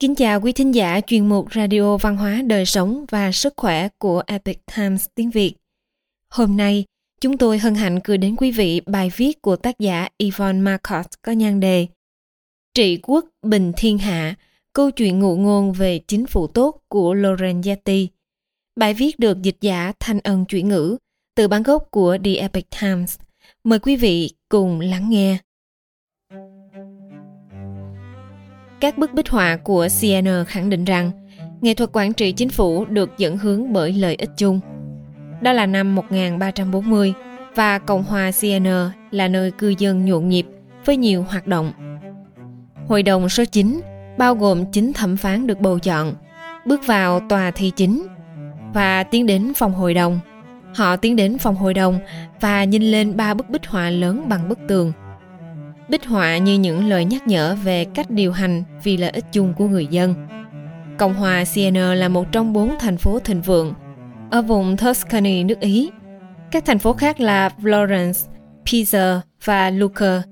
Kính chào quý thính giả chuyên mục Radio Văn hóa Đời Sống và Sức Khỏe của Epic Times tiếng Việt. Hôm nay, chúng tôi hân hạnh gửi đến quý vị bài viết của tác giả Yvonne Marcotte có nhan đề Trị quốc bình thiên hạ, câu chuyện ngụ ngôn về chính phủ tốt của Lauren Bài viết được dịch giả thanh ân chuyển ngữ từ bản gốc của The Epic Times. Mời quý vị cùng lắng nghe. Các bức bích họa của CN khẳng định rằng nghệ thuật quản trị chính phủ được dẫn hướng bởi lợi ích chung. Đó là năm 1340 và Cộng hòa CN là nơi cư dân nhộn nhịp với nhiều hoạt động. Hội đồng số 9 bao gồm 9 thẩm phán được bầu chọn, bước vào tòa thi chính và tiến đến phòng hội đồng. Họ tiến đến phòng hội đồng và nhìn lên ba bức bích họa lớn bằng bức tường – bích họa như những lời nhắc nhở về cách điều hành vì lợi ích chung của người dân. Cộng hòa Siena là một trong bốn thành phố thịnh vượng ở vùng Tuscany nước Ý. Các thành phố khác là Florence, Pisa và Lucca.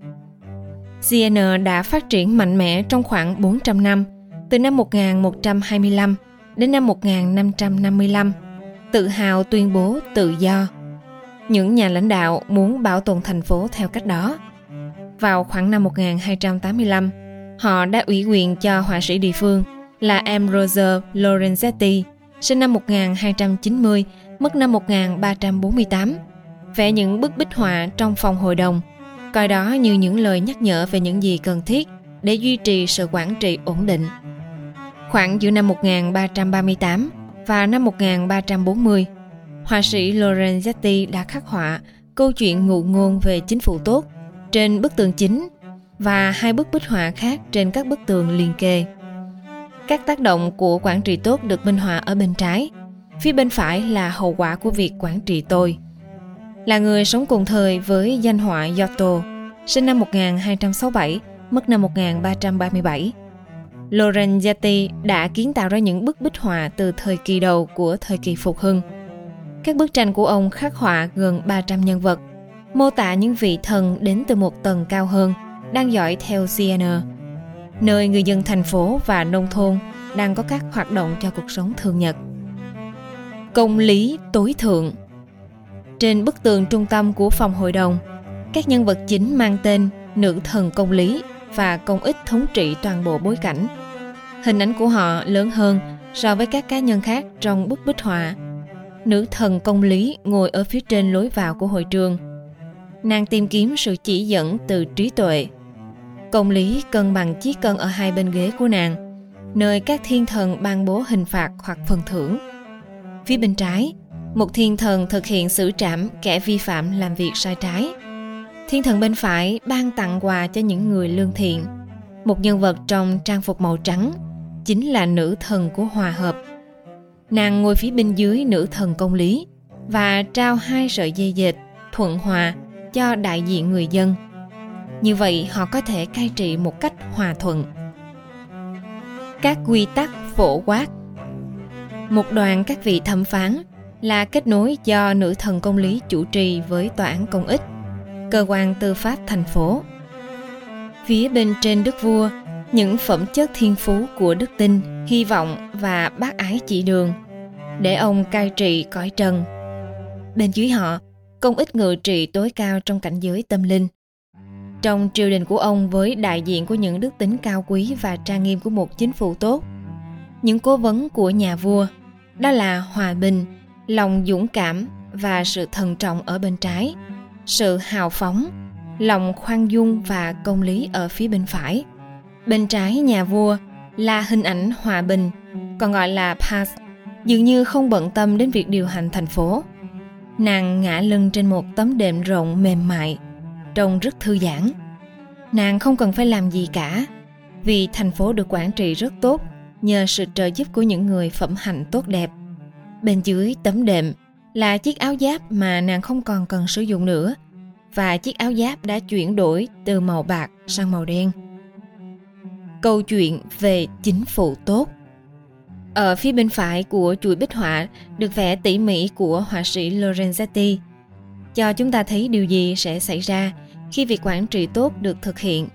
Siena đã phát triển mạnh mẽ trong khoảng 400 năm, từ năm 1125 đến năm 1555, tự hào tuyên bố tự do. Những nhà lãnh đạo muốn bảo tồn thành phố theo cách đó vào khoảng năm 1285, họ đã ủy quyền cho họa sĩ địa phương là Ambrose Lorenzetti, sinh năm 1290, mất năm 1348, vẽ những bức bích họa trong phòng hội đồng, coi đó như những lời nhắc nhở về những gì cần thiết để duy trì sự quản trị ổn định. Khoảng giữa năm 1338 và năm 1340, họa sĩ Lorenzetti đã khắc họa câu chuyện ngụ ngôn về chính phủ tốt trên bức tường chính và hai bức bích họa khác trên các bức tường liền kề. Các tác động của quản trị tốt được minh họa ở bên trái, phía bên phải là hậu quả của việc quản trị tôi. Là người sống cùng thời với danh họa Giotto, sinh năm 1267, mất năm 1337. Lorenzetti đã kiến tạo ra những bức bích họa từ thời kỳ đầu của thời kỳ phục hưng. Các bức tranh của ông khắc họa gần 300 nhân vật mô tả những vị thần đến từ một tầng cao hơn đang dõi theo Siena, nơi người dân thành phố và nông thôn đang có các hoạt động cho cuộc sống thường nhật. Công lý tối thượng Trên bức tường trung tâm của phòng hội đồng, các nhân vật chính mang tên nữ thần công lý và công ích thống trị toàn bộ bối cảnh. Hình ảnh của họ lớn hơn so với các cá nhân khác trong bức bích họa. Nữ thần công lý ngồi ở phía trên lối vào của hội trường – nàng tìm kiếm sự chỉ dẫn từ trí tuệ. Công lý cân bằng chiếc cân ở hai bên ghế của nàng, nơi các thiên thần ban bố hình phạt hoặc phần thưởng. Phía bên trái, một thiên thần thực hiện xử trảm kẻ vi phạm làm việc sai trái. Thiên thần bên phải ban tặng quà cho những người lương thiện. Một nhân vật trong trang phục màu trắng chính là nữ thần của hòa hợp. Nàng ngồi phía bên dưới nữ thần công lý và trao hai sợi dây dệt thuận hòa cho đại diện người dân. Như vậy, họ có thể cai trị một cách hòa thuận. Các quy tắc phổ quát. Một đoàn các vị thẩm phán là kết nối do nữ thần công lý chủ trì với tòa án công ích, cơ quan tư pháp thành phố. Phía bên trên đức vua, những phẩm chất thiên phú của đức tin, hy vọng và bác ái chỉ đường, để ông cai trị cõi trần. Bên dưới họ công ích ngự trị tối cao trong cảnh giới tâm linh. Trong triều đình của ông với đại diện của những đức tính cao quý và trang nghiêm của một chính phủ tốt, những cố vấn của nhà vua đó là hòa bình, lòng dũng cảm và sự thần trọng ở bên trái, sự hào phóng, lòng khoan dung và công lý ở phía bên phải. Bên trái nhà vua là hình ảnh hòa bình, còn gọi là Paz, dường như không bận tâm đến việc điều hành thành phố Nàng ngã lưng trên một tấm đệm rộng mềm mại, trông rất thư giãn. Nàng không cần phải làm gì cả, vì thành phố được quản trị rất tốt nhờ sự trợ giúp của những người phẩm hạnh tốt đẹp. Bên dưới tấm đệm là chiếc áo giáp mà nàng không còn cần sử dụng nữa và chiếc áo giáp đã chuyển đổi từ màu bạc sang màu đen. Câu chuyện về chính phủ tốt ở phía bên phải của chuỗi bích họa được vẽ tỉ mỉ của họa sĩ Lorenzetti, cho chúng ta thấy điều gì sẽ xảy ra khi việc quản trị tốt được thực hiện.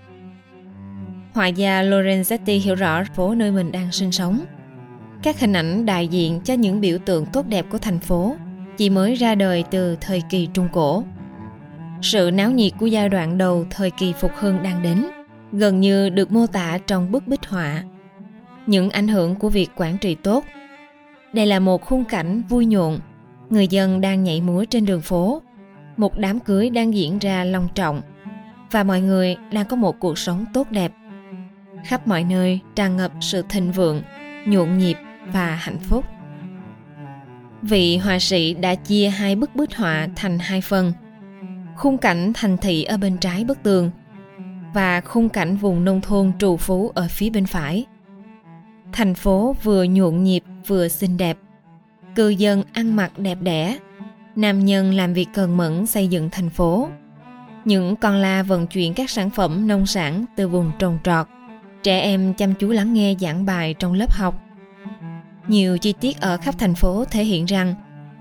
họa gia Lorenzetti hiểu rõ phố nơi mình đang sinh sống. Các hình ảnh đại diện cho những biểu tượng tốt đẹp của thành phố chỉ mới ra đời từ thời kỳ Trung Cổ. Sự náo nhiệt của giai đoạn đầu thời kỳ phục hưng đang đến, gần như được mô tả trong bức bích họa. Những ảnh hưởng của việc quản trị tốt. Đây là một khung cảnh vui nhộn, người dân đang nhảy múa trên đường phố, một đám cưới đang diễn ra long trọng và mọi người đang có một cuộc sống tốt đẹp. Khắp mọi nơi tràn ngập sự thịnh vượng, nhộn nhịp và hạnh phúc. Vị họa sĩ đã chia hai bức bích họa thành hai phần. Khung cảnh thành thị ở bên trái bức tường và khung cảnh vùng nông thôn trù phú ở phía bên phải. Thành phố vừa nhộn nhịp vừa xinh đẹp. Cư dân ăn mặc đẹp đẽ. Nam nhân làm việc cần mẫn xây dựng thành phố. Những con la vận chuyển các sản phẩm nông sản từ vùng trồng trọt. Trẻ em chăm chú lắng nghe giảng bài trong lớp học nhiều chi tiết ở khắp thành phố thể hiện rằng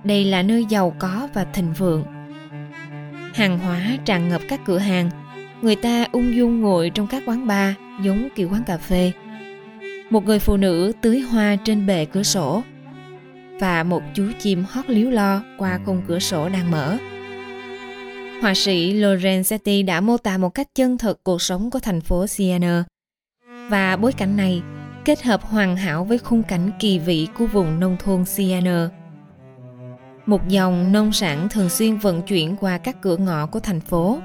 đây là nơi giàu có và thịnh vượng. Hàng hóa tràn ngập các cửa hàng, người ta ung dung ngồi trong các quán bar giống kiểu quán cà phê. Một người phụ nữ tưới hoa trên bệ cửa sổ và một chú chim hót líu lo qua khung cửa sổ đang mở. Họa sĩ Lorenzetti đã mô tả một cách chân thực cuộc sống của thành phố Siena. Và bối cảnh này kết hợp hoàn hảo với khung cảnh kỳ vĩ của vùng nông thôn Siena. Một dòng nông sản thường xuyên vận chuyển qua các cửa ngõ của thành phố.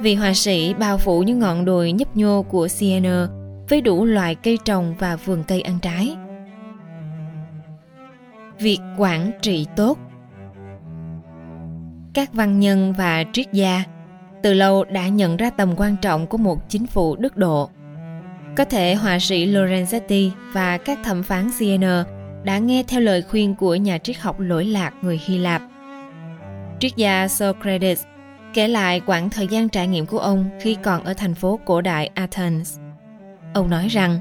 Vị họa sĩ bao phủ những ngọn đồi nhấp nhô của Siena với đủ loại cây trồng và vườn cây ăn trái. Việc quản trị tốt Các văn nhân và triết gia từ lâu đã nhận ra tầm quan trọng của một chính phủ đức độ có thể họa sĩ Lorenzetti và các thẩm phán Siena đã nghe theo lời khuyên của nhà triết học lỗi lạc người Hy Lạp. Triết gia Socrates kể lại quãng thời gian trải nghiệm của ông khi còn ở thành phố cổ đại Athens. Ông nói rằng,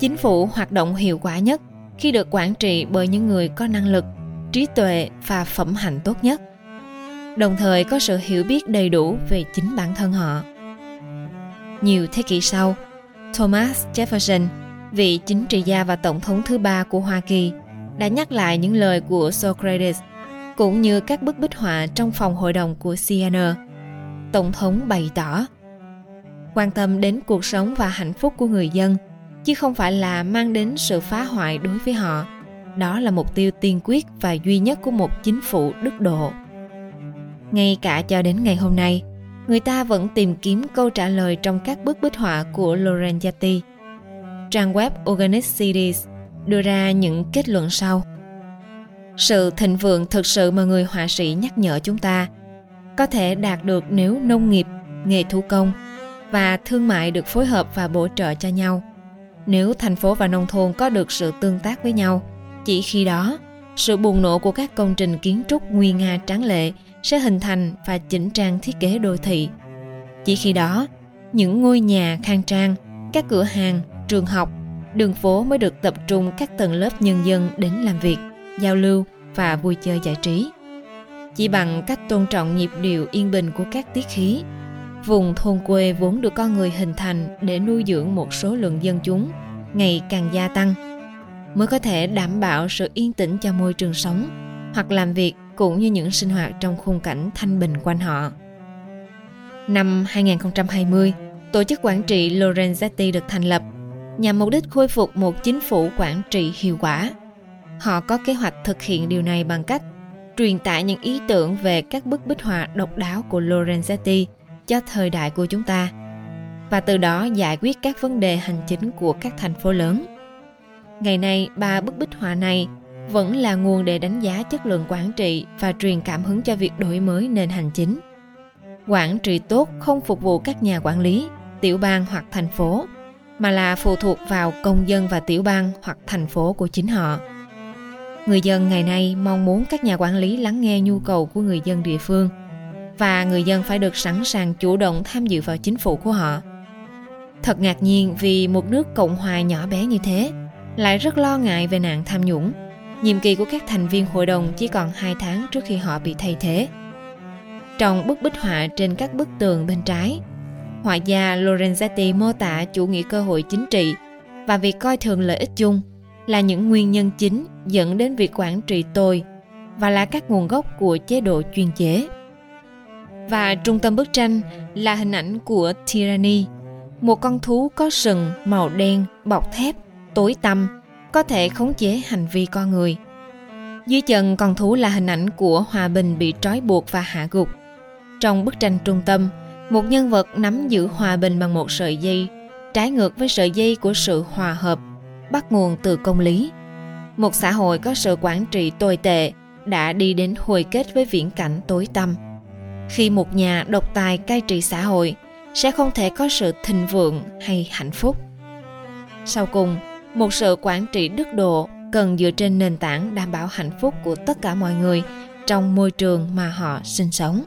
chính phủ hoạt động hiệu quả nhất khi được quản trị bởi những người có năng lực, trí tuệ và phẩm hạnh tốt nhất, đồng thời có sự hiểu biết đầy đủ về chính bản thân họ. Nhiều thế kỷ sau, Thomas Jefferson, vị chính trị gia và tổng thống thứ ba của Hoa Kỳ, đã nhắc lại những lời của Socrates cũng như các bức bích họa trong phòng hội đồng của Siena. Tổng thống bày tỏ quan tâm đến cuộc sống và hạnh phúc của người dân chứ không phải là mang đến sự phá hoại đối với họ đó là mục tiêu tiên quyết và duy nhất của một chính phủ đức độ ngay cả cho đến ngày hôm nay người ta vẫn tìm kiếm câu trả lời trong các bức bích họa của Lorenzetti. Trang web Organic Cities đưa ra những kết luận sau. Sự thịnh vượng thực sự mà người họa sĩ nhắc nhở chúng ta có thể đạt được nếu nông nghiệp, nghề thủ công và thương mại được phối hợp và bổ trợ cho nhau. Nếu thành phố và nông thôn có được sự tương tác với nhau, chỉ khi đó, sự bùng nổ của các công trình kiến trúc nguy nga tráng lệ sẽ hình thành và chỉnh trang thiết kế đô thị. Chỉ khi đó, những ngôi nhà khang trang, các cửa hàng, trường học, đường phố mới được tập trung các tầng lớp nhân dân đến làm việc, giao lưu và vui chơi giải trí. Chỉ bằng cách tôn trọng nhịp điệu yên bình của các tiết khí, vùng thôn quê vốn được con người hình thành để nuôi dưỡng một số lượng dân chúng ngày càng gia tăng mới có thể đảm bảo sự yên tĩnh cho môi trường sống hoặc làm việc cũng như những sinh hoạt trong khung cảnh thanh bình quanh họ. Năm 2020, tổ chức quản trị Lorenzetti được thành lập nhằm mục đích khôi phục một chính phủ quản trị hiệu quả. Họ có kế hoạch thực hiện điều này bằng cách truyền tải những ý tưởng về các bức bích họa độc đáo của Lorenzetti cho thời đại của chúng ta và từ đó giải quyết các vấn đề hành chính của các thành phố lớn. Ngày nay, ba bức bích họa này vẫn là nguồn để đánh giá chất lượng quản trị và truyền cảm hứng cho việc đổi mới nền hành chính. Quản trị tốt không phục vụ các nhà quản lý, tiểu bang hoặc thành phố, mà là phụ thuộc vào công dân và tiểu bang hoặc thành phố của chính họ. Người dân ngày nay mong muốn các nhà quản lý lắng nghe nhu cầu của người dân địa phương và người dân phải được sẵn sàng chủ động tham dự vào chính phủ của họ. Thật ngạc nhiên vì một nước Cộng hòa nhỏ bé như thế lại rất lo ngại về nạn tham nhũng nhiệm kỳ của các thành viên hội đồng chỉ còn 2 tháng trước khi họ bị thay thế. Trong bức bích họa trên các bức tường bên trái, họa gia Lorenzetti mô tả chủ nghĩa cơ hội chính trị và việc coi thường lợi ích chung là những nguyên nhân chính dẫn đến việc quản trị tồi và là các nguồn gốc của chế độ chuyên chế. Và trung tâm bức tranh là hình ảnh của tyranny, một con thú có sừng màu đen bọc thép, tối tăm, có thể khống chế hành vi con người. Dưới chân con thú là hình ảnh của hòa bình bị trói buộc và hạ gục. Trong bức tranh trung tâm, một nhân vật nắm giữ hòa bình bằng một sợi dây, trái ngược với sợi dây của sự hòa hợp, bắt nguồn từ công lý. Một xã hội có sự quản trị tồi tệ đã đi đến hồi kết với viễn cảnh tối tăm. Khi một nhà độc tài cai trị xã hội, sẽ không thể có sự thịnh vượng hay hạnh phúc. Sau cùng, một sự quản trị đức độ cần dựa trên nền tảng đảm bảo hạnh phúc của tất cả mọi người trong môi trường mà họ sinh sống.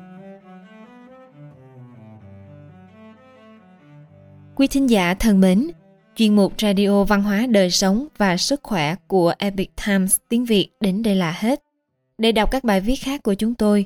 Quý thính giả thân mến, chuyên mục Radio Văn hóa Đời Sống và Sức Khỏe của Epic Times tiếng Việt đến đây là hết. Để đọc các bài viết khác của chúng tôi,